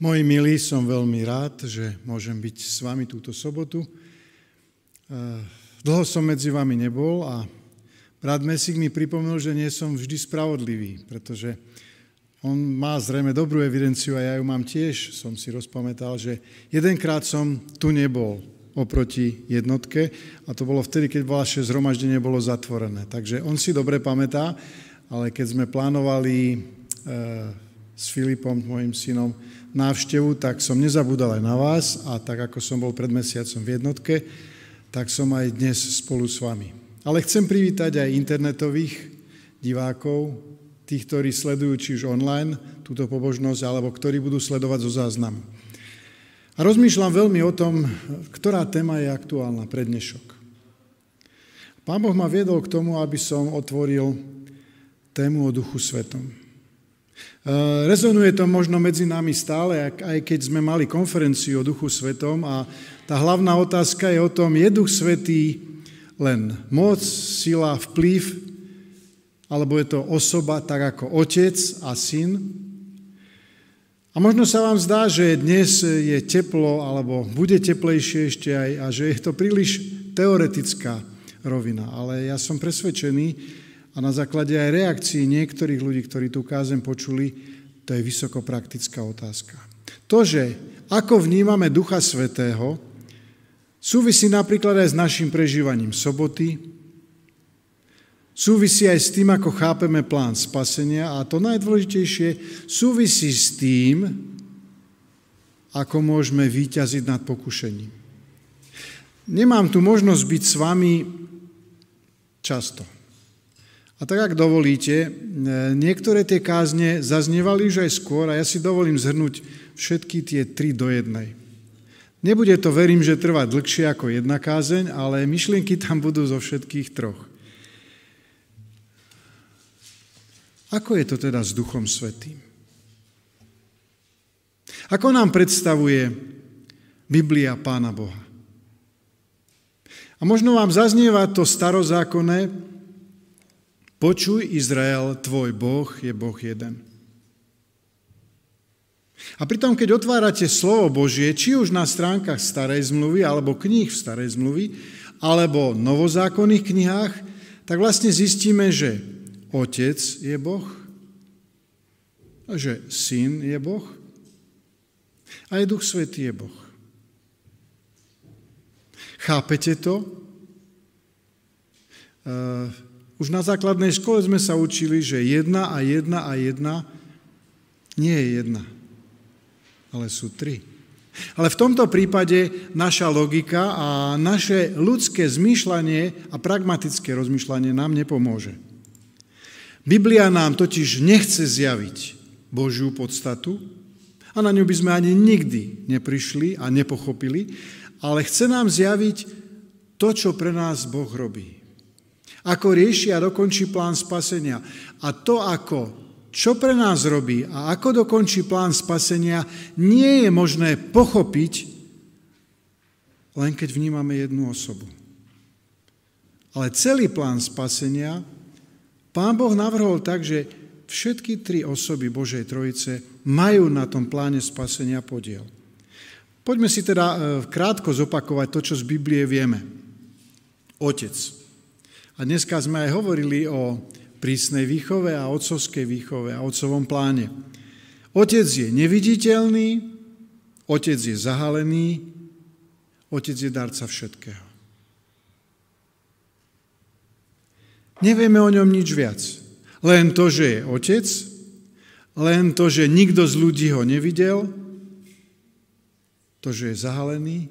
Moji milí, som veľmi rád, že môžem byť s vami túto sobotu. Dlho som medzi vami nebol a brat Mesík mi pripomenul, že nie som vždy spravodlivý, pretože on má zrejme dobrú evidenciu a ja ju mám tiež. Som si rozpamätal, že jedenkrát som tu nebol oproti jednotke a to bolo vtedy, keď vaše zhromaždenie bolo zatvorené. Takže on si dobre pamätá, ale keď sme plánovali e, s Filipom, môjim synom, návštevu, tak som nezabudal aj na vás a tak ako som bol pred mesiacom v jednotke, tak som aj dnes spolu s vami. Ale chcem privítať aj internetových divákov, tých, ktorí sledujú či už online túto pobožnosť, alebo ktorí budú sledovať zo záznamu. A rozmýšľam veľmi o tom, ktorá téma je aktuálna pre dnešok. Pán Boh ma viedol k tomu, aby som otvoril tému o Duchu Svetom. Eh, rezonuje to možno medzi nami stále, aj keď sme mali konferenciu o Duchu Svetom a tá hlavná otázka je o tom, je Duch Svetý len moc, sila, vplyv, alebo je to osoba tak ako otec a syn. A možno sa vám zdá, že dnes je teplo, alebo bude teplejšie ešte aj, a že je to príliš teoretická rovina. Ale ja som presvedčený, a na základe aj reakcií niektorých ľudí, ktorí tú kázeň počuli, to je vysokopraktická otázka. To, že ako vnímame Ducha Svetého, súvisí napríklad aj s našim prežívaním soboty, súvisí aj s tým, ako chápeme plán spasenia a to najdôležitejšie súvisí s tým, ako môžeme výťaziť nad pokušením. Nemám tu možnosť byť s vami často. A tak, ak dovolíte, e, niektoré tie kázne zaznievali už aj skôr a ja si dovolím zhrnúť všetky tie tri do jednej. Nebude to, verím, že trvať dlhšie ako jedna kázeň, ale myšlienky tam budú zo všetkých troch. Ako je to teda s Duchom Svetým? Ako nám predstavuje Biblia Pána Boha? A možno vám zaznieva to starozákonné, Počuj, Izrael, tvoj Boh je Boh jeden. A pritom, keď otvárate slovo Božie, či už na stránkach starej zmluvy, alebo kníh v starej zmluvy, alebo novozákonných knihách, tak vlastne zistíme, že Otec je Boh, a že Syn je Boh a aj Duch Svetý je Boh. Chápete to? Uh, už na základnej škole sme sa učili, že jedna a jedna a jedna nie je jedna, ale sú tri. Ale v tomto prípade naša logika a naše ľudské zmýšľanie a pragmatické rozmýšľanie nám nepomôže. Biblia nám totiž nechce zjaviť Božiu podstatu a na ňu by sme ani nikdy neprišli a nepochopili, ale chce nám zjaviť to, čo pre nás Boh robí. Ako rieši a dokončí plán spasenia. A to, ako, čo pre nás robí a ako dokončí plán spasenia, nie je možné pochopiť, len keď vnímame jednu osobu. Ale celý plán spasenia Pán Boh navrhol tak, že všetky tri osoby Božej Trojice majú na tom pláne spasenia podiel. Poďme si teda e, krátko zopakovať to, čo z Biblie vieme. Otec. A dneska sme aj hovorili o prísnej výchove a otcovskej výchove a otcovom pláne. Otec je neviditeľný, otec je zahalený, otec je darca všetkého. Nevieme o ňom nič viac. Len to, že je otec, len to, že nikto z ľudí ho nevidel, to, že je zahalený,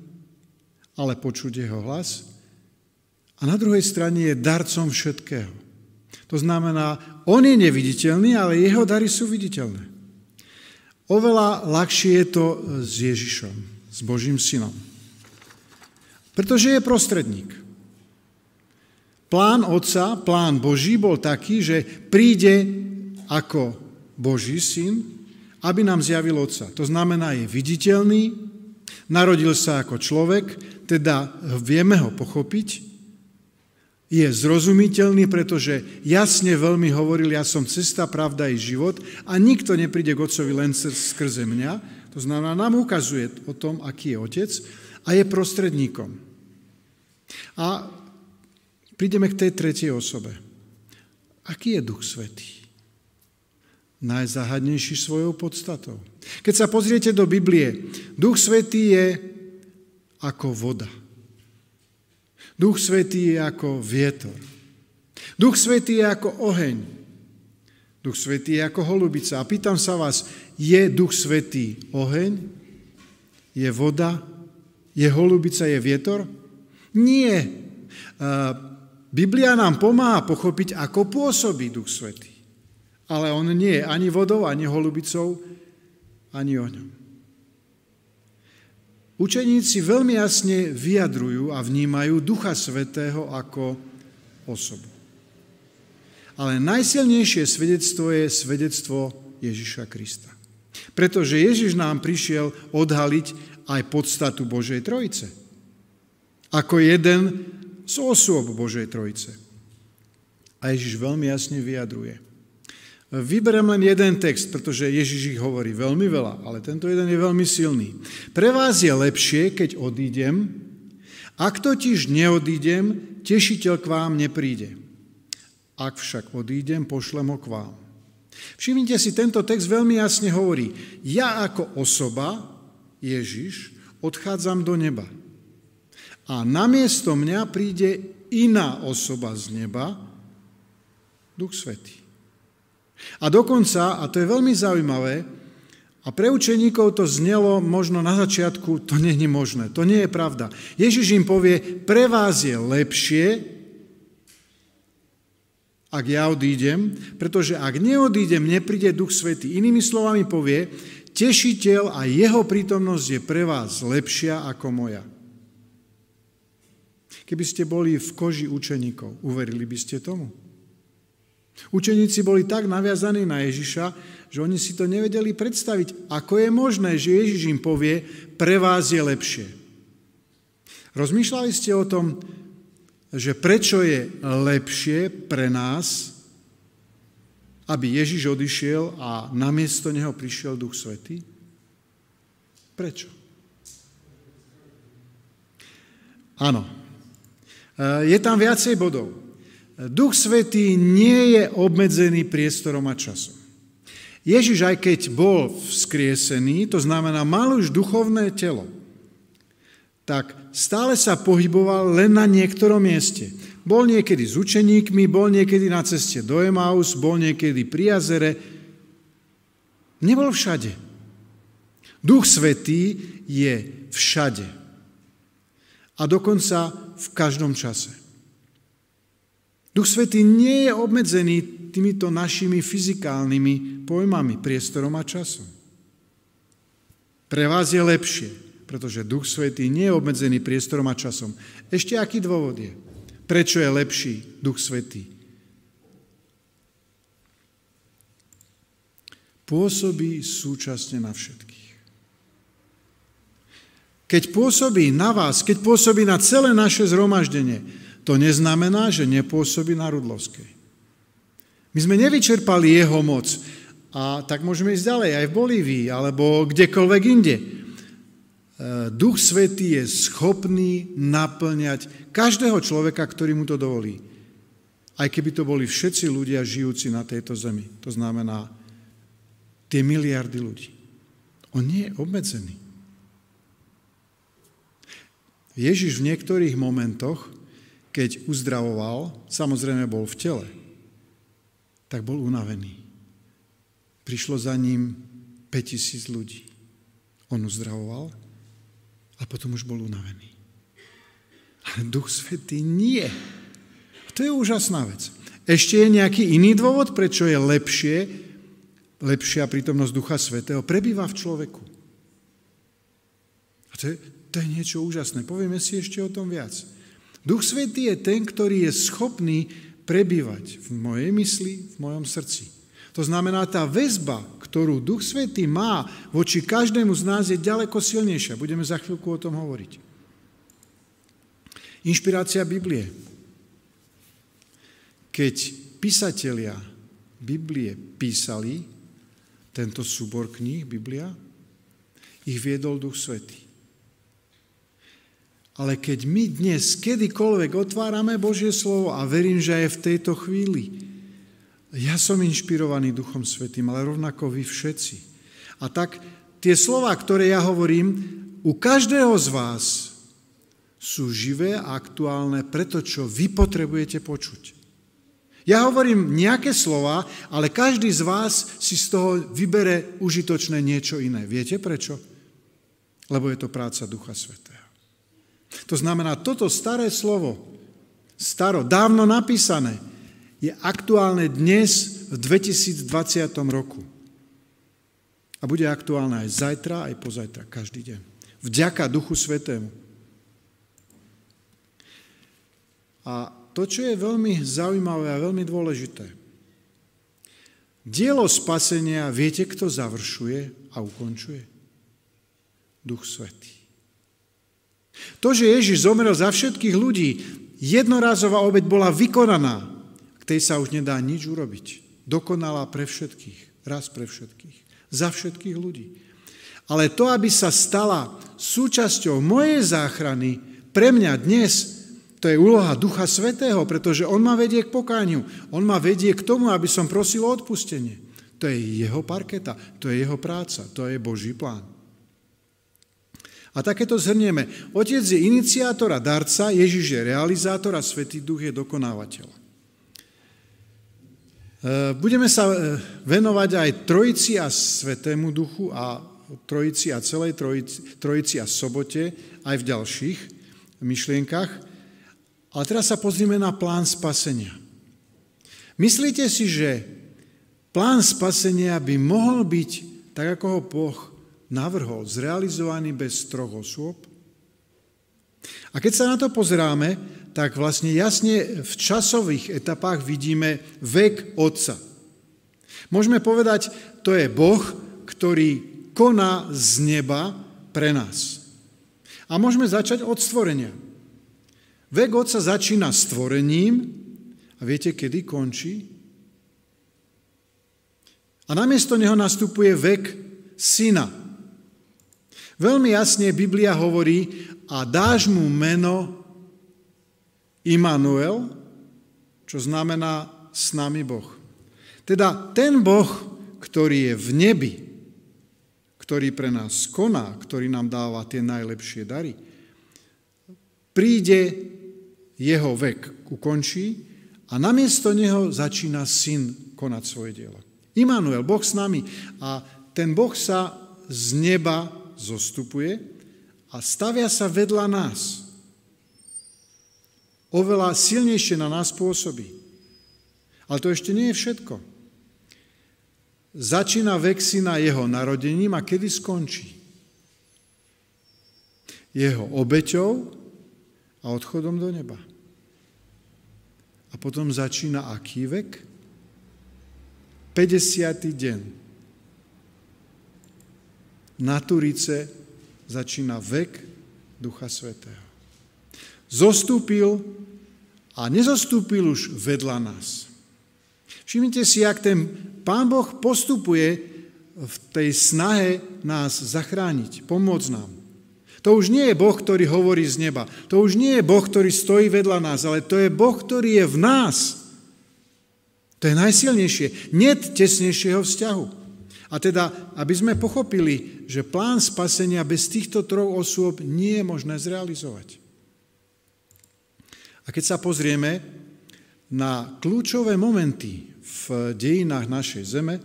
ale počuť jeho hlas a na druhej strane je darcom všetkého. To znamená, on je neviditeľný, ale jeho dary sú viditeľné. Oveľa ľahšie je to s Ježišom, s Božím synom. Pretože je prostredník. Plán Otca, plán Boží bol taký, že príde ako Boží syn, aby nám zjavil Otca. To znamená, je viditeľný, narodil sa ako človek, teda vieme ho pochopiť, je zrozumiteľný, pretože jasne veľmi hovoril, ja som cesta, pravda i život a nikto nepríde k Otcovi len skrze mňa. To znamená, nám ukazuje o tom, aký je Otec a je prostredníkom. A prídeme k tej tretej osobe. Aký je Duch Svetý? Najzáhadnejší svojou podstatou. Keď sa pozriete do Biblie, Duch Svetý je ako voda. Duch Svetý je ako vietor. Duch Svetý je ako oheň. Duch Svetý je ako holubica. A pýtam sa vás, je Duch Svetý oheň? Je voda? Je holubica? Je vietor? Nie. Biblia nám pomáha pochopiť, ako pôsobí Duch Svetý. Ale on nie je ani vodou, ani holubicou, ani ohňom. Učeníci veľmi jasne vyjadrujú a vnímajú Ducha Svetého ako osobu. Ale najsilnejšie svedectvo je svedectvo Ježiša Krista. Pretože Ježiš nám prišiel odhaliť aj podstatu Božej Trojice. Ako jeden z osôb Božej Trojice. A Ježiš veľmi jasne vyjadruje – Vyberiem len jeden text, pretože Ježiš ich hovorí veľmi veľa, ale tento jeden je veľmi silný. Pre vás je lepšie, keď odídem, ak totiž neodídem, tešiteľ k vám nepríde. Ak však odídem, pošlem ho k vám. Všimnite si, tento text veľmi jasne hovorí, ja ako osoba, Ježiš, odchádzam do neba. A namiesto mňa príde iná osoba z neba, Duch Svetý. A dokonca, a to je veľmi zaujímavé, a pre učeníkov to znelo možno na začiatku, to nie je možné, to nie je pravda. Ježiš im povie, pre vás je lepšie, ak ja odídem, pretože ak neodídem, nepríde Duch Svetý. Inými slovami povie, tešiteľ a jeho prítomnosť je pre vás lepšia ako moja. Keby ste boli v koži učeníkov, uverili by ste tomu? Učeníci boli tak naviazaní na Ježiša, že oni si to nevedeli predstaviť, ako je možné, že Ježiš im povie, pre vás je lepšie. Rozmýšľali ste o tom, že prečo je lepšie pre nás, aby Ježiš odišiel a namiesto neho prišiel Duch Svetý? Prečo? Áno. Je tam viacej bodov. Duch Svetý nie je obmedzený priestorom a časom. Ježiš, aj keď bol vzkriesený, to znamená, mal už duchovné telo, tak stále sa pohyboval len na niektorom mieste. Bol niekedy s učeníkmi, bol niekedy na ceste do Emaus, bol niekedy pri jazere. Nebol všade. Duch Svetý je všade. A dokonca v každom čase. Duch Svetý nie je obmedzený týmito našimi fyzikálnymi pojmami, priestorom a časom. Pre vás je lepšie, pretože Duch Svetý nie je obmedzený priestorom a časom. Ešte aký dôvod je? Prečo je lepší Duch Svetý? Pôsobí súčasne na všetkých. Keď pôsobí na vás, keď pôsobí na celé naše zhromaždenie, to neznamená, že nepôsobí na Rudlovskej. My sme nevyčerpali jeho moc a tak môžeme ísť ďalej, aj v Bolívii alebo kdekoľvek inde. E, Duch Svetý je schopný naplňať každého človeka, ktorý mu to dovolí. Aj keby to boli všetci ľudia žijúci na tejto zemi. To znamená tie miliardy ľudí. On nie je obmedzený. Ježiš v niektorých momentoch keď uzdravoval, samozrejme bol v tele, tak bol unavený. Prišlo za ním 5000 ľudí. On uzdravoval a potom už bol unavený. Ale Duch Svetý nie. A to je úžasná vec. Ešte je nejaký iný dôvod, prečo je lepšie, lepšia prítomnosť Ducha Svetého. Prebýva v človeku. A to je, to je niečo úžasné. Povieme si ešte o tom viac. Duch Svetý je ten, ktorý je schopný prebývať v mojej mysli, v mojom srdci. To znamená, tá väzba, ktorú Duch Svetý má voči každému z nás, je ďaleko silnejšia. Budeme za chvíľku o tom hovoriť. Inšpirácia Biblie. keď písatelia Biblie písali tento súbor kníh, Biblia, ich viedol Duch Svetý. Ale keď my dnes kedykoľvek otvárame Božie slovo a verím, že aj v tejto chvíli, ja som inšpirovaný Duchom Svetým, ale rovnako vy všetci. A tak tie slova, ktoré ja hovorím, u každého z vás sú živé a aktuálne preto, čo vy potrebujete počuť. Ja hovorím nejaké slova, ale každý z vás si z toho vybere užitočné niečo iné. Viete prečo? Lebo je to práca Ducha Svetého. To znamená, toto staré slovo, staro, dávno napísané, je aktuálne dnes v 2020 roku. A bude aktuálne aj zajtra, aj pozajtra, každý deň. Vďaka Duchu Svetému. A to, čo je veľmi zaujímavé a veľmi dôležité, dielo spasenia, viete, kto završuje a ukončuje? Duch Svetý. To, že Ježiš zomrel za všetkých ľudí, jednorázová obeď bola vykonaná, k tej sa už nedá nič urobiť. Dokonalá pre všetkých, raz pre všetkých, za všetkých ľudí. Ale to, aby sa stala súčasťou mojej záchrany, pre mňa dnes, to je úloha Ducha Svetého, pretože On ma vedie k pokániu. On ma vedie k tomu, aby som prosil o odpustenie. To je jeho parketa, to je jeho práca, to je Boží plán. A takéto zhrnieme. Otec je iniciátor a darca, Ježiš je realizátor a Svetý Duch je dokonávateľ. E, budeme sa e, venovať aj Trojici a Svetému Duchu a Trojici a celej Trojici, trojici a sobote aj v ďalších myšlienkach. Ale teraz sa pozrieme na plán spasenia. Myslíte si, že plán spasenia by mohol byť, tak ako ho Boh navrhol, zrealizovaný bez troch osôb? A keď sa na to pozeráme, tak vlastne jasne v časových etapách vidíme vek Otca. Môžeme povedať, to je Boh, ktorý koná z neba pre nás. A môžeme začať od stvorenia. Vek Otca začína stvorením a viete, kedy končí? A namiesto neho nastupuje vek syna. Veľmi jasne Biblia hovorí, a dáš mu meno Immanuel, čo znamená s nami Boh. Teda ten Boh, ktorý je v nebi, ktorý pre nás koná, ktorý nám dáva tie najlepšie dary, príde jeho vek ukončí a namiesto neho začína syn konať svoje dielo. Immanuel, Boh s nami. A ten Boh sa z neba zostupuje a stavia sa vedľa nás. Oveľa silnejšie na nás pôsobí. Ale to ešte nie je všetko. Začína vek syna jeho narodením a kedy skončí? Jeho obeťou a odchodom do neba. A potom začína aký vek? 50. deň na Turice začína vek Ducha Svetého. Zostúpil a nezostúpil už vedľa nás. Všimnite si, ak ten Pán Boh postupuje v tej snahe nás zachrániť, pomôcť nám. To už nie je Boh, ktorý hovorí z neba. To už nie je Boh, ktorý stojí vedľa nás, ale to je Boh, ktorý je v nás. To je najsilnejšie. Niet tesnejšieho vzťahu. A teda, aby sme pochopili, že plán spasenia bez týchto troch osôb nie je možné zrealizovať. A keď sa pozrieme na kľúčové momenty v dejinách našej zeme,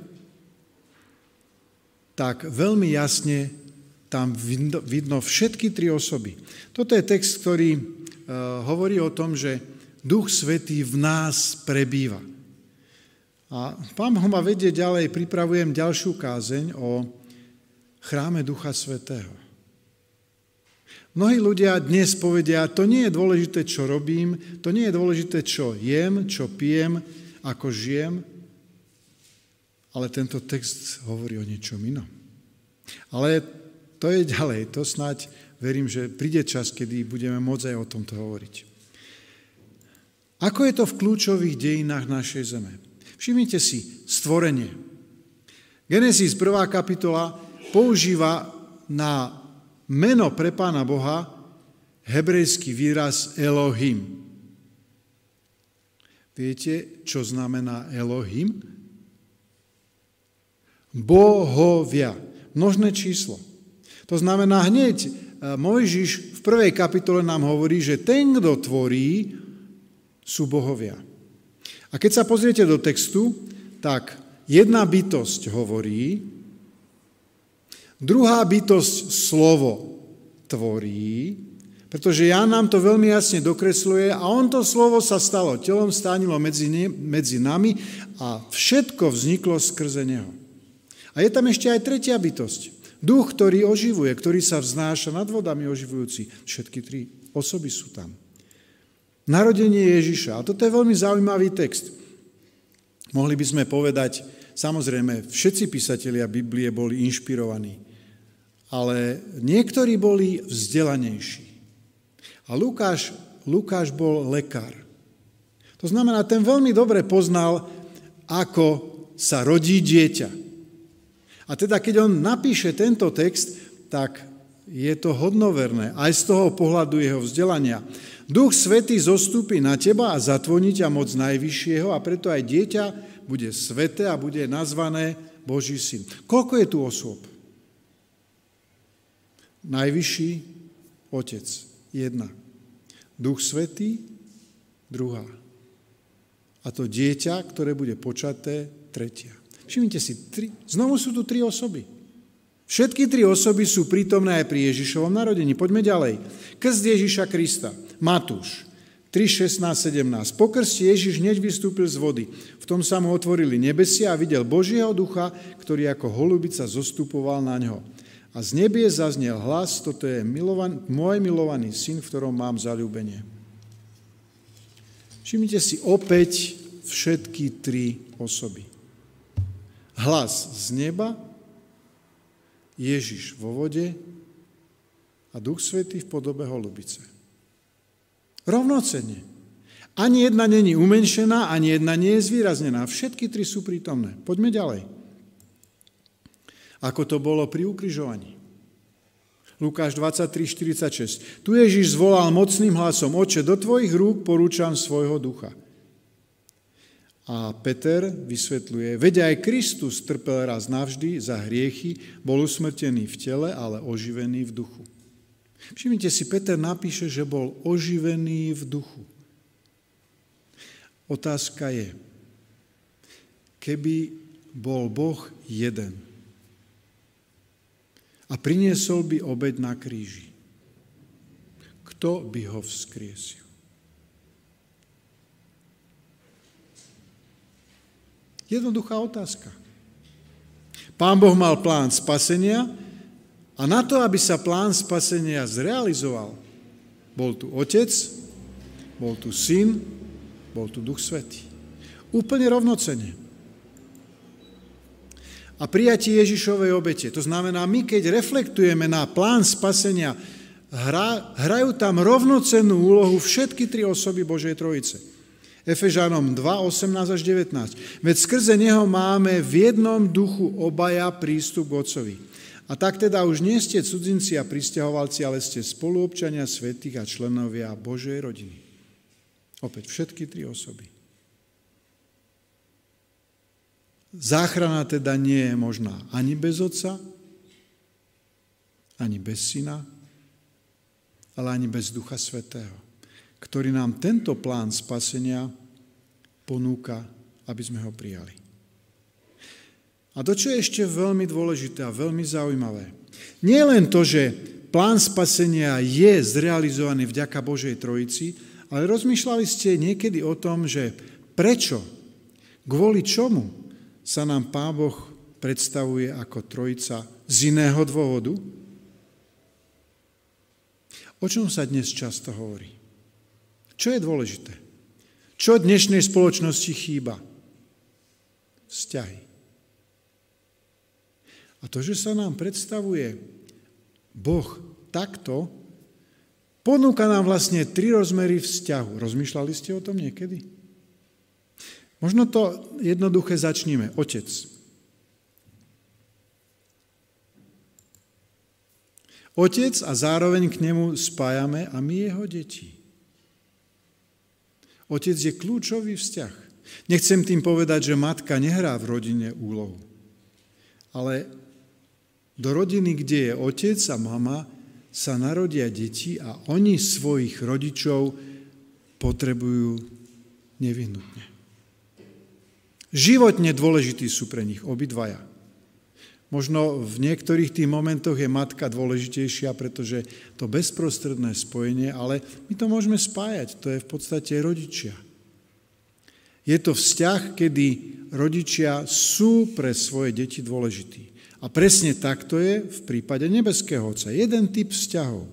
tak veľmi jasne tam vidno všetky tri osoby. Toto je text, ktorý eh, hovorí o tom, že Duch Svetý v nás prebýva. A pán ho ma vedie ďalej, pripravujem ďalšiu kázeň o chráme Ducha Svetého. Mnohí ľudia dnes povedia, to nie je dôležité, čo robím, to nie je dôležité, čo jem, čo pijem, ako žijem, ale tento text hovorí o niečom inom. Ale to je ďalej, to snáď verím, že príde čas, kedy budeme môcť aj o tomto hovoriť. Ako je to v kľúčových dejinách našej zeme? Všimnite si, stvorenie. Genesis 1. kapitola používa na meno pre Pána Boha hebrejský výraz Elohim. Viete, čo znamená Elohim? Bohovia. Množné číslo. To znamená hneď, e, Mojžiš v prvej kapitole nám hovorí, že ten, kto tvorí, sú bohovia. A keď sa pozriete do textu, tak jedna bytosť hovorí, druhá bytosť slovo tvorí, pretože Ján nám to veľmi jasne dokresluje a on to slovo sa stalo telom, stánilo medzi, ne, medzi nami a všetko vzniklo skrze neho. A je tam ešte aj tretia bytosť. Duch, ktorý oživuje, ktorý sa vznáša nad vodami oživujúci. Všetky tri osoby sú tam. Narodenie Ježiša. A toto je veľmi zaujímavý text. Mohli by sme povedať, samozrejme, všetci písatelia Biblie boli inšpirovaní, ale niektorí boli vzdelanejší. A Lukáš, Lukáš bol lekár. To znamená, ten veľmi dobre poznal, ako sa rodí dieťa. A teda, keď on napíše tento text, tak je to hodnoverné, aj z toho pohľadu jeho vzdelania. Duch Svetý zostúpi na teba a zatvoní ťa moc Najvyššieho a preto aj dieťa bude sveté a bude nazvané Boží syn. Koľko je tu osôb? Najvyšší Otec, jedna. Duch Svetý, druhá. A to dieťa, ktoré bude počaté, tretia. Všimnite si, tri, znovu sú tu tri osoby. Všetky tri osoby sú prítomné aj pri Ježišovom narodení. Poďme ďalej. Krst Ježiša Krista. Matúš 3, 16, 17. Po krste Ježiš hneď vystúpil z vody. V tom sa mu otvorili nebesia a videl Božieho ducha, ktorý ako holubica zostupoval na ňo. A z nebie zaznel hlas, toto je milovan, môj milovaný syn, v ktorom mám zalúbenie. Všimnite si opäť všetky tri osoby. Hlas z neba, Ježiš vo vode a Duch Svetý v podobe holubice. Rovnocenne. Ani jedna není umenšená, ani jedna nie je zvýraznená. Všetky tri sú prítomné. Poďme ďalej. Ako to bolo pri ukrižovaní. Lukáš 23, 46. Tu Ježiš zvolal mocným hlasom, oče, do tvojich rúk porúčam svojho ducha. A Peter vysvetľuje, veď aj Kristus trpel raz navždy za hriechy, bol usmrtený v tele, ale oživený v duchu. Všimnite si, Peter napíše, že bol oživený v duchu. Otázka je, keby bol Boh jeden a priniesol by obeď na kríži, kto by ho vzkriesil? Jednoduchá otázka. Pán Boh mal plán spasenia, a na to, aby sa plán spasenia zrealizoval, bol tu Otec, bol tu Syn, bol tu Duch Svetý. Úplne rovnocene. A prijatie Ježišovej obete, to znamená, my keď reflektujeme na plán spasenia, hra, hrajú tam rovnocennú úlohu všetky tri osoby Božej Trojice. Efežanom 2, 18 až 19. Veď skrze Neho máme v jednom duchu obaja prístup k Otcovi. A tak teda už nie ste cudzinci a pristahovalci, ale ste spoluobčania svetých a členovia Božej rodiny. Opäť všetky tri osoby. Záchrana teda nie je možná ani bez Otca, ani bez Syna, ale ani bez Ducha Svetého, ktorý nám tento plán spasenia ponúka, aby sme ho prijali. A to, čo je ešte veľmi dôležité a veľmi zaujímavé, nie len to, že plán spasenia je zrealizovaný vďaka Božej Trojici, ale rozmýšľali ste niekedy o tom, že prečo, kvôli čomu sa nám Pán Boh predstavuje ako Trojica z iného dôvodu? O čom sa dnes často hovorí? Čo je dôležité? Čo dnešnej spoločnosti chýba? Vzťahy. A to, že sa nám predstavuje Boh takto, ponúka nám vlastne tri rozmery vzťahu. Rozmýšľali ste o tom niekedy? Možno to jednoduché začníme. Otec. Otec a zároveň k nemu spájame a my jeho deti. Otec je kľúčový vzťah. Nechcem tým povedať, že matka nehrá v rodine úlohu. Ale do rodiny, kde je otec a mama, sa narodia deti a oni svojich rodičov potrebujú nevyhnutne. Životne dôležití sú pre nich obidvaja. Možno v niektorých tých momentoch je matka dôležitejšia, pretože to bezprostredné spojenie, ale my to môžeme spájať, to je v podstate rodičia. Je to vzťah, kedy rodičia sú pre svoje deti dôležití. A presne takto je v prípade nebeského Otca. Jeden typ vzťahov.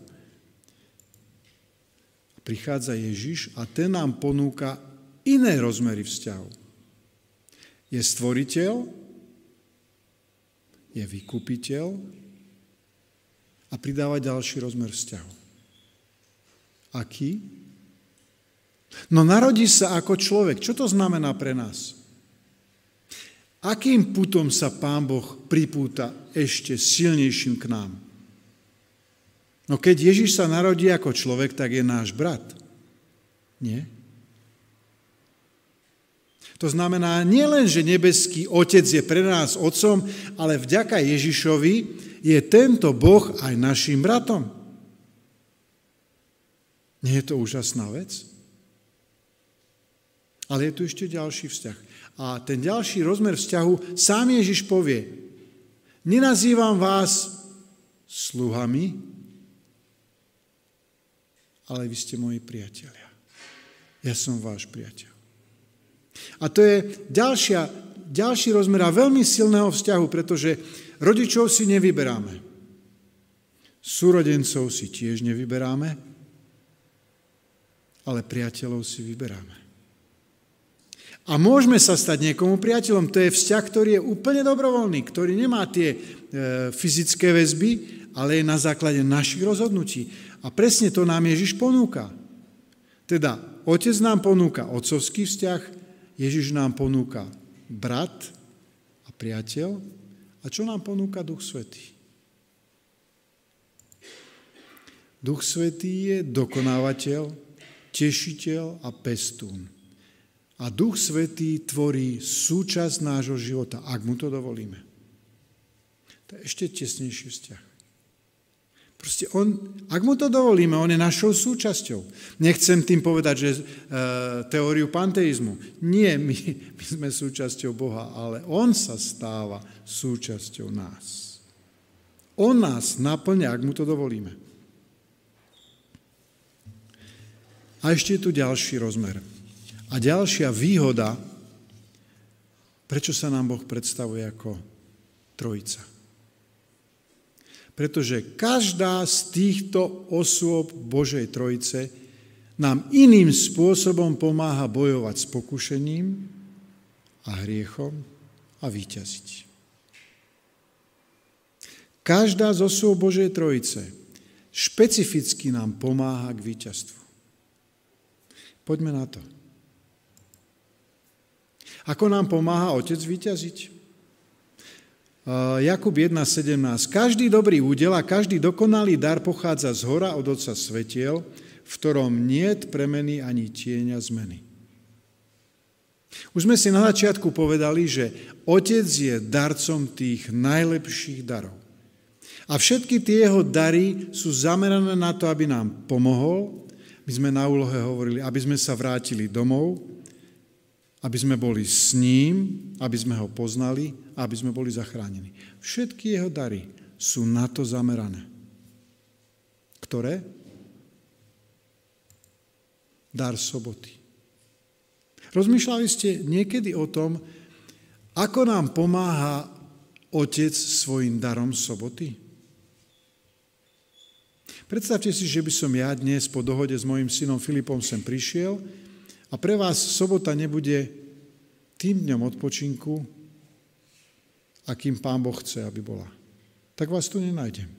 Prichádza Ježiš a ten nám ponúka iné rozmery vzťahov. Je stvoriteľ, je vykupiteľ a pridáva ďalší rozmer vzťahu. Aký? No narodí sa ako človek. Čo to znamená pre nás? Akým putom sa Pán Boh pripúta ešte silnejším k nám? No keď Ježiš sa narodí ako človek, tak je náš brat. Nie? To znamená nielen, že nebeský Otec je pre nás Otcom, ale vďaka Ježišovi je tento Boh aj našim bratom. Nie je to úžasná vec? Ale je tu ešte ďalší vzťah. A ten ďalší rozmer vzťahu sám Ježiš povie, nenazývam vás sluhami, ale vy ste moji priatelia. Ja som váš priateľ. A to je ďalšia, ďalší rozmer a veľmi silného vzťahu, pretože rodičov si nevyberáme. Súrodencov si tiež nevyberáme, ale priateľov si vyberáme. A môžeme sa stať niekomu priateľom. To je vzťah, ktorý je úplne dobrovoľný, ktorý nemá tie e, fyzické väzby, ale je na základe našich rozhodnutí. A presne to nám Ježiš ponúka. Teda otec nám ponúka otcovský vzťah, Ježiš nám ponúka brat a priateľ. A čo nám ponúka Duch Svetý? Duch Svetý je dokonávateľ, tešiteľ a pestún. A Duch Svetý tvorí súčasť nášho života, ak mu to dovolíme. To je ešte tesnejší vzťah. Proste on, ak mu to dovolíme, on je našou súčasťou. Nechcem tým povedať, že e, teóriu panteizmu. Nie, my, my sme súčasťou Boha, ale on sa stáva súčasťou nás. On nás naplňa, ak mu to dovolíme. A ešte je tu ďalší rozmer. A ďalšia výhoda, prečo sa nám Boh predstavuje ako trojica. Pretože každá z týchto osôb Božej trojice nám iným spôsobom pomáha bojovať s pokušením a hriechom a výťaziť. Každá z osôb Božej trojice špecificky nám pomáha k víťazstvu. Poďme na to. Ako nám pomáha Otec vyťaziť? Jakub 1.17. Každý dobrý údel a každý dokonalý dar pochádza z hora od Otca svetiel, v ktorom niet premeny ani tieňa zmeny. Už sme si na začiatku povedali, že Otec je darcom tých najlepších darov. A všetky tie jeho dary sú zamerané na to, aby nám pomohol. My sme na úlohe hovorili, aby sme sa vrátili domov, aby sme boli s ním, aby sme ho poznali a aby sme boli zachránení. Všetky jeho dary sú na to zamerané. Ktoré? Dar soboty. Rozmýšľali ste niekedy o tom, ako nám pomáha Otec svojim darom soboty? Predstavte si, že by som ja dnes po dohode s mojim synom Filipom sem prišiel a pre vás sobota nebude tým dňom odpočinku, akým Pán Boh chce, aby bola. Tak vás tu nenájdem.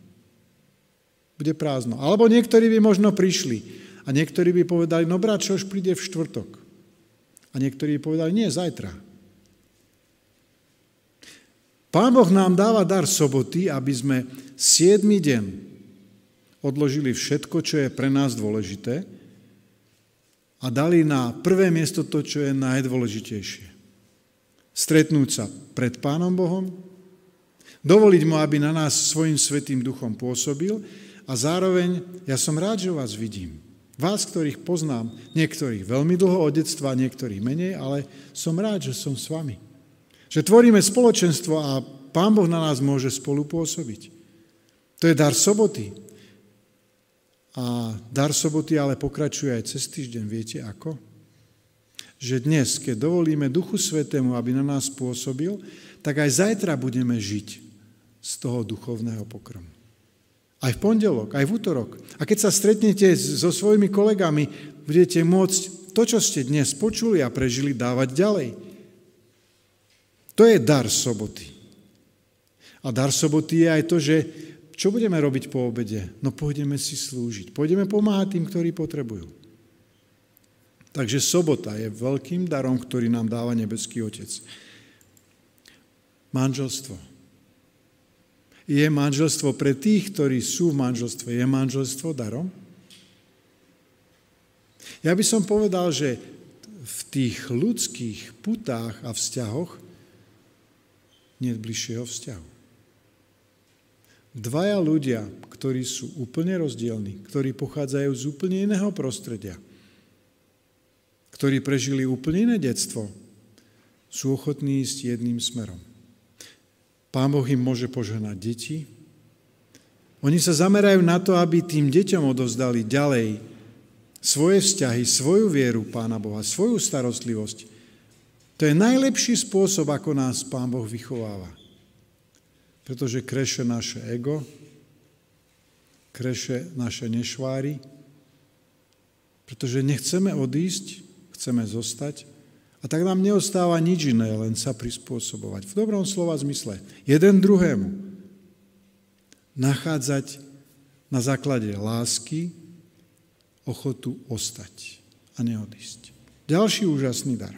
Bude prázdno. Alebo niektorí by možno prišli a niektorí by povedali, no brat, už príde v štvrtok. A niektorí by povedali, nie, zajtra. Pán Boh nám dáva dar soboty, aby sme siedmy deň odložili všetko, čo je pre nás dôležité a dali na prvé miesto to, čo je najdôležitejšie. Stretnúť sa pred Pánom Bohom, dovoliť mu, aby na nás svojim svetým duchom pôsobil a zároveň ja som rád, že vás vidím. Vás, ktorých poznám, niektorých veľmi dlho od detstva, niektorých menej, ale som rád, že som s vami. Že tvoríme spoločenstvo a Pán Boh na nás môže spolupôsobiť. To je dar soboty. A dar soboty ale pokračuje aj cez týždeň. Viete ako? Že dnes, keď dovolíme Duchu Svetému, aby na nás pôsobil, tak aj zajtra budeme žiť z toho duchovného pokrmu. Aj v pondelok, aj v útorok. A keď sa stretnete so svojimi kolegami, budete môcť to, čo ste dnes počuli a prežili, dávať ďalej. To je dar soboty. A dar soboty je aj to, že čo budeme robiť po obede? No pôjdeme si slúžiť. Pôjdeme pomáhať tým, ktorí potrebujú. Takže sobota je veľkým darom, ktorý nám dáva nebeský Otec. Manželstvo. Je manželstvo pre tých, ktorí sú v manželstve. Je manželstvo darom? Ja by som povedal, že v tých ľudských putách a vzťahoch nie bližšieho vzťahu. Dvaja ľudia, ktorí sú úplne rozdielni, ktorí pochádzajú z úplne iného prostredia, ktorí prežili úplne iné detstvo, sú ochotní ísť jedným smerom. Pán Boh im môže požehnať deti. Oni sa zamerajú na to, aby tým deťom odovzdali ďalej svoje vzťahy, svoju vieru Pána Boha, svoju starostlivosť, to je najlepší spôsob, ako nás Pán Boh vychováva. Pretože kreše naše ego, kreše naše nešváry, pretože nechceme odísť, chceme zostať a tak nám neostáva nič iné, len sa prispôsobovať. V dobrom slova zmysle. Jeden druhému. Nachádzať na základe lásky ochotu ostať a neodísť. Ďalší úžasný dar.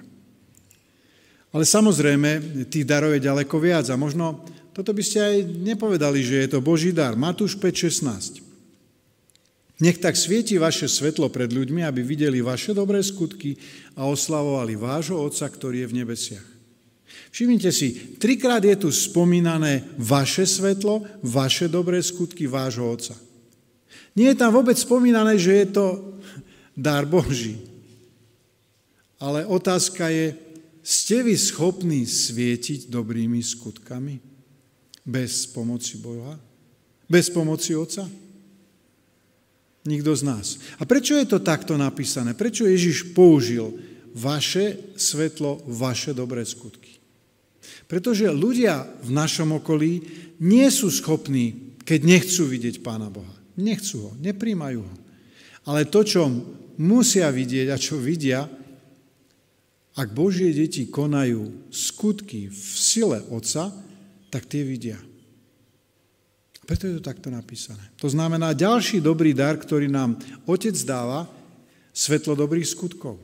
Ale samozrejme, tých darov je ďaleko viac a možno toto by ste aj nepovedali, že je to Boží dar. Matúš 5.16. Nech tak svieti vaše svetlo pred ľuďmi, aby videli vaše dobré skutky a oslavovali vášho Otca, ktorý je v nebesiach. Všimnite si, trikrát je tu spomínané vaše svetlo, vaše dobré skutky, vášho Otca. Nie je tam vôbec spomínané, že je to dar Boží. Ale otázka je, ste vy schopní svietiť dobrými skutkami? Bez pomoci Boha? Bez pomoci Otca? Nikto z nás. A prečo je to takto napísané? Prečo Ježiš použil vaše svetlo, vaše dobré skutky? Pretože ľudia v našom okolí nie sú schopní, keď nechcú vidieť Pána Boha. Nechcú ho, nepríjmajú ho. Ale to, čo musia vidieť a čo vidia, ak Božie deti konajú skutky v sile Otca, tak tie vidia. Preto je to takto napísané. To znamená, ďalší dobrý dar, ktorý nám Otec dáva, svetlo dobrých skutkov.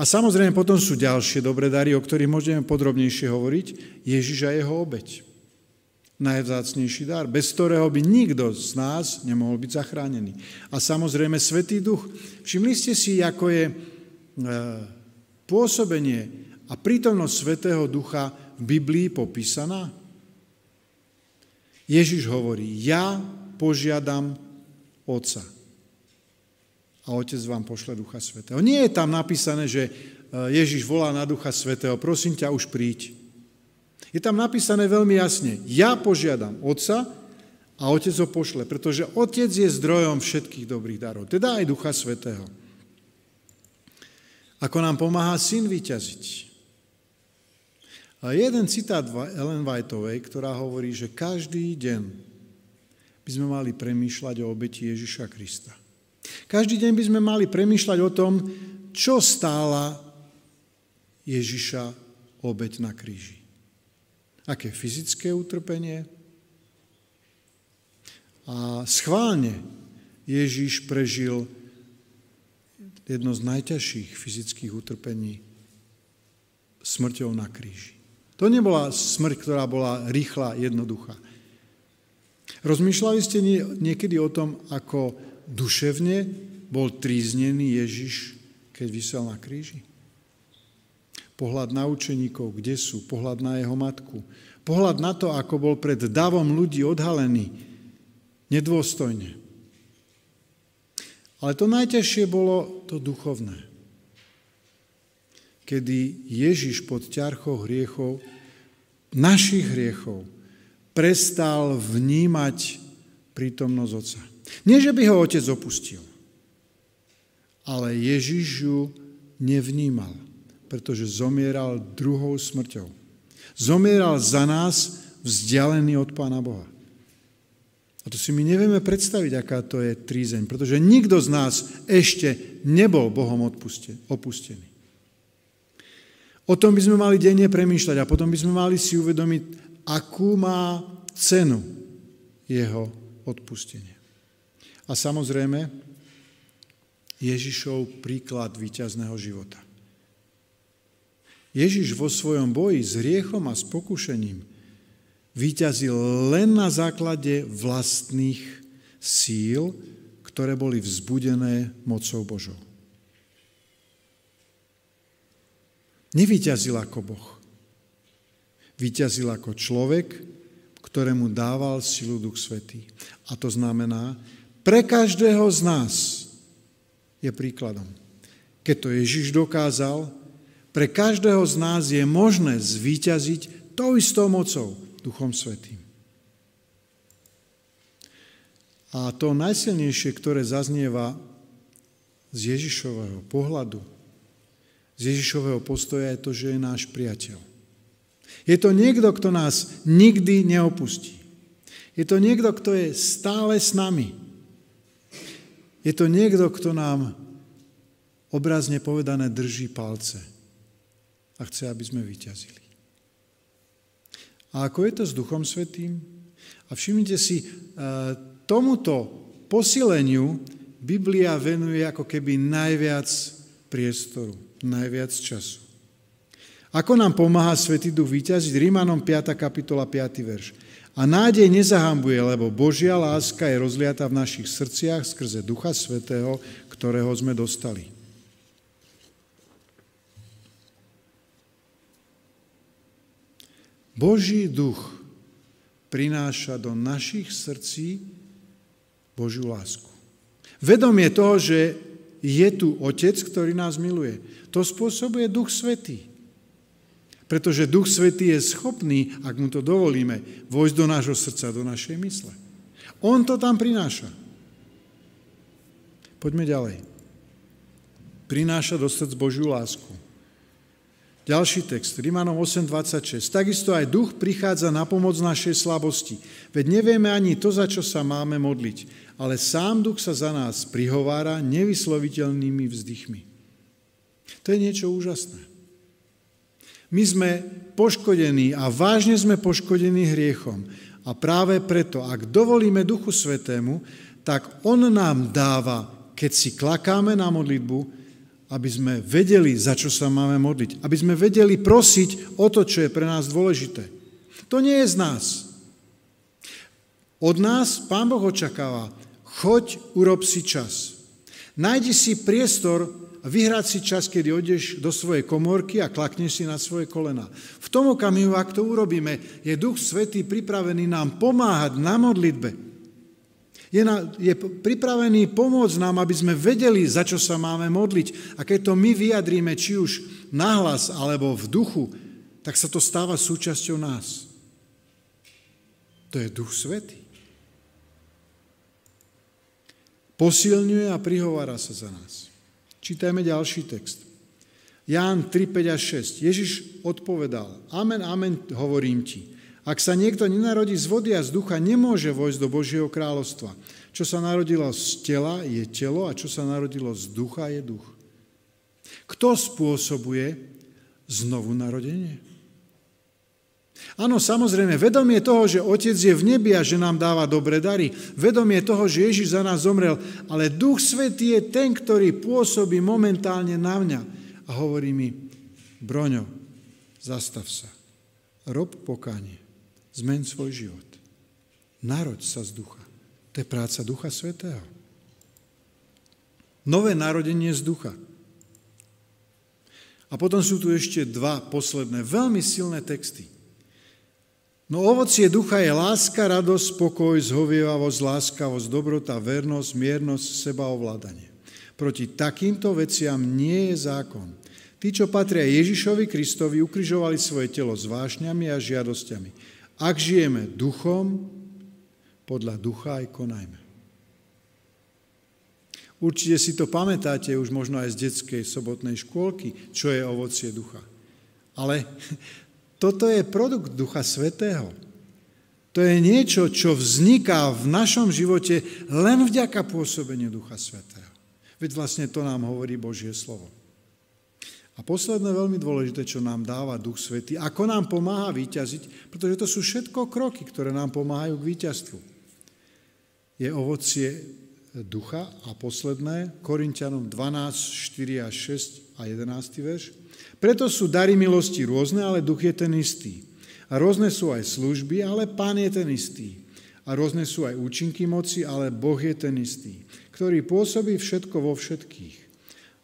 A samozrejme potom sú ďalšie dobré dary, o ktorých môžeme podrobnejšie hovoriť. Ježiš a jeho obeď. Najvzácnejší dar, bez ktorého by nikto z nás nemohol byť zachránený. A samozrejme Svetý Duch. Všimli ste si, ako je E, pôsobenie a prítomnosť Svetého Ducha Biblii popísaná? Ježiš hovorí, ja požiadam Otca a Otec vám pošle Ducha Svetého. Nie je tam napísané, že e, Ježiš volá na Ducha Svetého, prosím ťa, už príď. Je tam napísané veľmi jasne, ja požiadam Otca a Otec ho pošle, pretože Otec je zdrojom všetkých dobrých darov, teda aj Ducha Svetého. Ako nám pomáha syn vyťaziť. A jeden citát Ellen Whiteovej, ktorá hovorí, že každý deň by sme mali premýšľať o obeti Ježiša Krista. Každý deň by sme mali premýšľať o tom, čo stála Ježiša obeť na kríži. Aké fyzické utrpenie, A schválne Ježíš prežil jedno z najťažších fyzických utrpení smrťou na kríži. To nebola smrť, ktorá bola rýchla, jednoduchá. Rozmýšľali ste niekedy o tom, ako duševne bol tríznený Ježiš, keď vysel na kríži? Pohľad na učeníkov, kde sú, pohľad na jeho matku, pohľad na to, ako bol pred davom ľudí odhalený, nedôstojne. Ale to najťažšie bolo to duchovné. Kedy Ježiš pod ťarchou hriechov, našich hriechov, prestal vnímať prítomnosť Otca. Nie, že by ho Otec opustil, ale Ježiš ju nevnímal, pretože zomieral druhou smrťou. Zomieral za nás vzdialený od Pána Boha. A to si my nevieme predstaviť, aká to je trízeň, pretože nikto z nás ešte nebol Bohom opustený. O tom by sme mali denne premýšľať a potom by sme mali si uvedomiť, akú má cenu jeho odpustenie. A samozrejme, Ježišov príklad víťazného života. Ježiš vo svojom boji s hriechom a s pokušením Výťazil len na základe vlastných síl, ktoré boli vzbudené mocou Božou. Nevyťazil ako Boh. Vyťazil ako človek, ktorému dával silu Duch Svetý. A to znamená, pre každého z nás je príkladom. Keď to Ježiš dokázal, pre každého z nás je možné zvíťaziť tou istou mocou, Duchom Svetým. A to najsilnejšie, ktoré zaznieva z Ježišového pohľadu, z Ježišového postoja je to, že je náš priateľ. Je to niekto, kto nás nikdy neopustí. Je to niekto, kto je stále s nami. Je to niekto, kto nám obrazne povedané drží palce a chce, aby sme vyťazili. A ako je to s Duchom Svetým? A všimnite si, e, tomuto posileniu Biblia venuje ako keby najviac priestoru, najviac času. Ako nám pomáha Svetý Duch vyťaziť? Rímanom 5. kapitola 5. verš. A nádej nezahambuje, lebo Božia láska je rozliata v našich srdciach skrze Ducha Svetého, ktorého sme dostali. Boží duch prináša do našich srdcí Božiu lásku. Vedomie toho, že je tu Otec, ktorý nás miluje. To spôsobuje Duch Svetý. Pretože Duch Svetý je schopný, ak mu to dovolíme, vojsť do nášho srdca, do našej mysle. On to tam prináša. Poďme ďalej. Prináša do srdc Božiu lásku. Ďalší text, Rimanom 8.26. Takisto aj duch prichádza na pomoc našej slabosti. Veď nevieme ani to, za čo sa máme modliť, ale sám duch sa za nás prihovára nevysloviteľnými vzdychmi. To je niečo úžasné. My sme poškodení a vážne sme poškodení hriechom. A práve preto, ak dovolíme Duchu Svetému, tak On nám dáva, keď si klakáme na modlitbu, aby sme vedeli, za čo sa máme modliť. Aby sme vedeli prosiť o to, čo je pre nás dôležité. To nie je z nás. Od nás Pán Boh očakáva, choď, urob si čas. Najdi si priestor vyhrať si čas, kedy odeš do svojej komórky a klakneš si na svoje kolena. V tom okamihu, ak to urobíme, je Duch Svetý pripravený nám pomáhať na modlitbe je, na, je pripravený pomôcť nám, aby sme vedeli, za čo sa máme modliť. A keď to my vyjadríme, či už nahlas alebo v duchu, tak sa to stáva súčasťou nás. To je Duch Svetý. Posilňuje a prihovára sa za nás. Čítajme ďalší text. Ján 3, 5 a 6. Ježiš odpovedal, amen, amen, hovorím ti. Ak sa niekto nenarodí z vody a z ducha, nemôže vojsť do Božieho kráľovstva. Čo sa narodilo z tela, je telo a čo sa narodilo z ducha, je duch. Kto spôsobuje znovu narodenie? Áno, samozrejme, vedomie toho, že Otec je v nebi a že nám dáva dobré dary, vedomie toho, že Ježiš za nás zomrel, ale Duch Svetý je ten, ktorý pôsobí momentálne na mňa a hovorí mi, Broňo, zastav sa, rob pokánie, zmen svoj život, naroď sa z ducha. To je práca Ducha Svetého. Nové narodenie z ducha. A potom sú tu ešte dva posledné, veľmi silné texty. No ovocie ducha je láska, radosť, spokoj, zhovievavosť, láskavosť, dobrota, vernosť, miernosť, sebaovládanie. Proti takýmto veciam nie je zákon. Tí, čo patria Ježišovi Kristovi, ukrižovali svoje telo s vášňami a žiadosťami. Ak žijeme duchom, podľa ducha aj konajme. Určite si to pamätáte už možno aj z detskej sobotnej škôlky, čo je ovocie ducha. Ale toto je produkt Ducha Svetého. To je niečo, čo vzniká v našom živote len vďaka pôsobeniu Ducha Svetého. Veď vlastne to nám hovorí Božie slovo. A posledné veľmi dôležité, čo nám dáva Duch Svetý, ako nám pomáha vyťaziť, pretože to sú všetko kroky, ktoré nám pomáhajú k víťazstvu. Je ovocie ducha a posledné, Korintianom 12, 4 a 6 a 11 verš. Preto sú dary milosti rôzne, ale duch je ten istý. A rôzne sú aj služby, ale pán je ten istý. A rôzne sú aj účinky moci, ale Boh je ten istý, ktorý pôsobí všetko vo všetkých.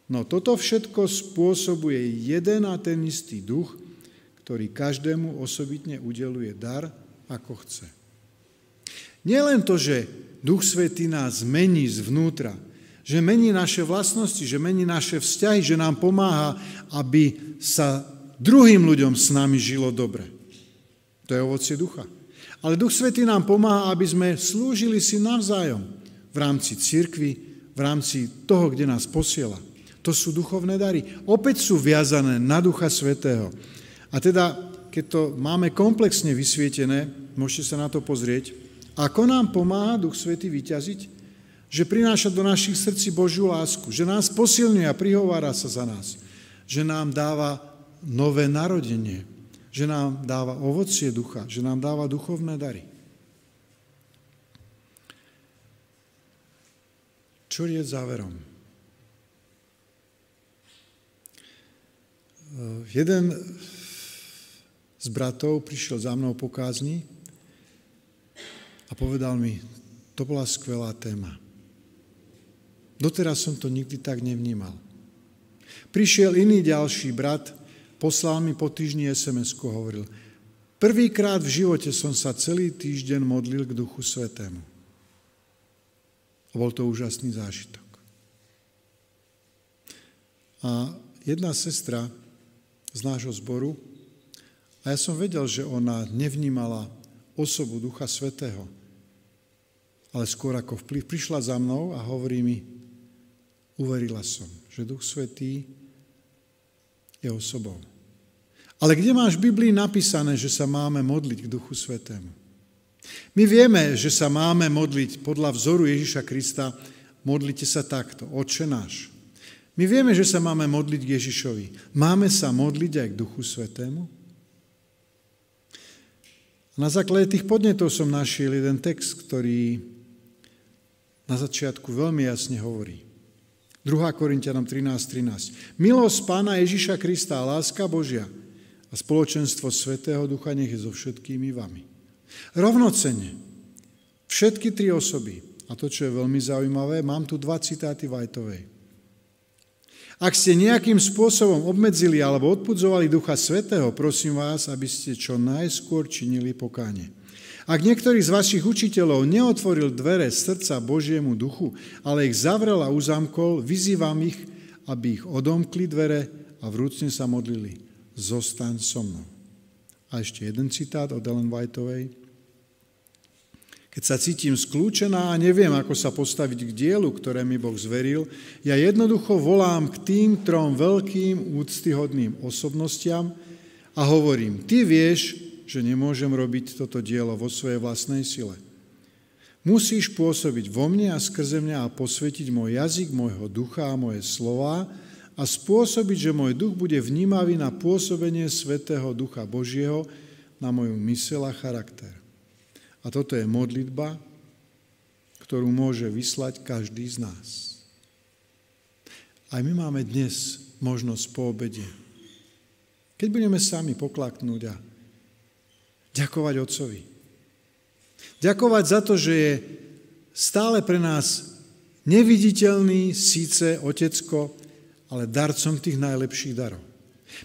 No toto všetko spôsobuje jeden a ten istý duch, ktorý každému osobitne udeluje dar, ako chce. Nielen to, že Duch Svetý nás mení zvnútra, že mení naše vlastnosti, že mení naše vzťahy, že nám pomáha, aby sa druhým ľuďom s nami žilo dobre. To je ovocie ducha. Ale Duch Svetý nám pomáha, aby sme slúžili si navzájom v rámci cirkvy, v rámci toho, kde nás posiela. To sú duchovné dary. Opäť sú viazané na Ducha Svetého. A teda, keď to máme komplexne vysvietené, môžete sa na to pozrieť, ako nám pomáha Duch Svetý vyťaziť? že prináša do našich srdcí Božiu lásku, že nás posilňuje a prihovára sa za nás, že nám dáva nové narodenie, že nám dáva ovocie ducha, že nám dáva duchovné dary. Čo je záverom? Jeden z bratov prišiel za mnou po kázni a povedal mi, to bola skvelá téma. Doteraz som to nikdy tak nevnímal. Prišiel iný ďalší brat, poslal mi po týždni sms hovoril, prvýkrát v živote som sa celý týždeň modlil k Duchu Svetému. A bol to úžasný zážitok. A jedna sestra z nášho zboru, a ja som vedel, že ona nevnímala osobu Ducha Svetého, ale skôr ako vplyv, prišla za mnou a hovorí mi, Uverila som, že Duch Svetý je osobou. Ale kde máš v Biblii napísané, že sa máme modliť k Duchu Svetému? My vieme, že sa máme modliť podľa vzoru Ježiša Krista. Modlite sa takto. Oče náš. My vieme, že sa máme modliť k Ježišovi. Máme sa modliť aj k Duchu Svetému? Na základe tých podnetov som našiel jeden text, ktorý na začiatku veľmi jasne hovorí. 2. Korintianom 13.13. 13. Milosť Pána Ježiša Krista láska Božia a spoločenstvo Svetého Ducha nech je so všetkými vami. Rovnocene všetky tri osoby, a to, čo je veľmi zaujímavé, mám tu dva citáty Vajtovej. Ak ste nejakým spôsobom obmedzili alebo odpudzovali Ducha Svetého, prosím vás, aby ste čo najskôr činili pokánie. Ak niektorý z vašich učiteľov neotvoril dvere srdca Božiemu duchu, ale ich zavrel a uzamkol, vyzývam ich, aby ich odomkli dvere a vrúcne sa modlili. Zostaň so mnou. A ešte jeden citát od Ellen Whiteovej. Keď sa cítim skľúčená a neviem, ako sa postaviť k dielu, ktoré mi Boh zveril, ja jednoducho volám k tým trom veľkým úctyhodným osobnostiam a hovorím, ty vieš, že nemôžem robiť toto dielo vo svojej vlastnej sile. Musíš pôsobiť vo mne a skrze mňa a posvetiť môj jazyk, môjho ducha a moje slova a spôsobiť, že môj duch bude vnímavý na pôsobenie Svetého Ducha Božieho na moju mysel a charakter. A toto je modlitba, ktorú môže vyslať každý z nás. Aj my máme dnes možnosť po obede. Keď budeme sami poklaknúť a ďakovať Otcovi. Ďakovať za to, že je stále pre nás neviditeľný síce Otecko, ale darcom tých najlepších darov.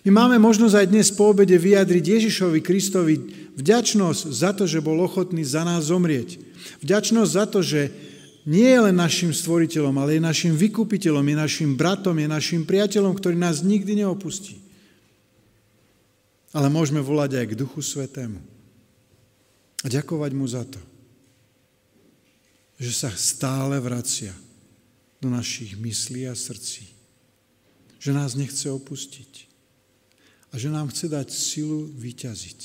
My máme možnosť aj dnes po obede vyjadriť Ježišovi Kristovi vďačnosť za to, že bol ochotný za nás zomrieť. Vďačnosť za to, že nie je len našim stvoriteľom, ale je našim vykupiteľom, je našim bratom, je našim priateľom, ktorý nás nikdy neopustí. Ale môžeme volať aj k Duchu Svetému. A ďakovať mu za to, že sa stále vracia do našich myslí a srdcí. Že nás nechce opustiť a že nám chce dať silu vyťaziť.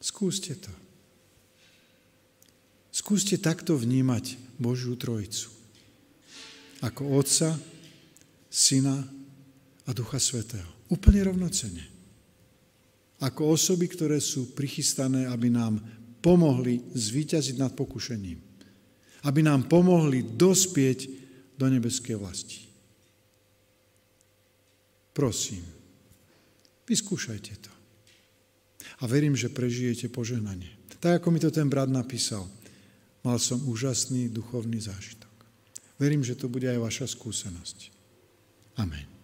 Skúste to. Skúste takto vnímať Božiu Trojicu. Ako Otca, Syna a Ducha Svetého. Úplne rovnocene. Ako osoby, ktoré sú prichystané, aby nám pomohli zvíťaziť nad pokušením. Aby nám pomohli dospieť do nebeskej vlasti. Prosím, Vyskúšajte to. A verím, že prežijete požehnanie. Tak, ako mi to ten brat napísal, mal som úžasný duchovný zážitok. Verím, že to bude aj vaša skúsenosť. Amen.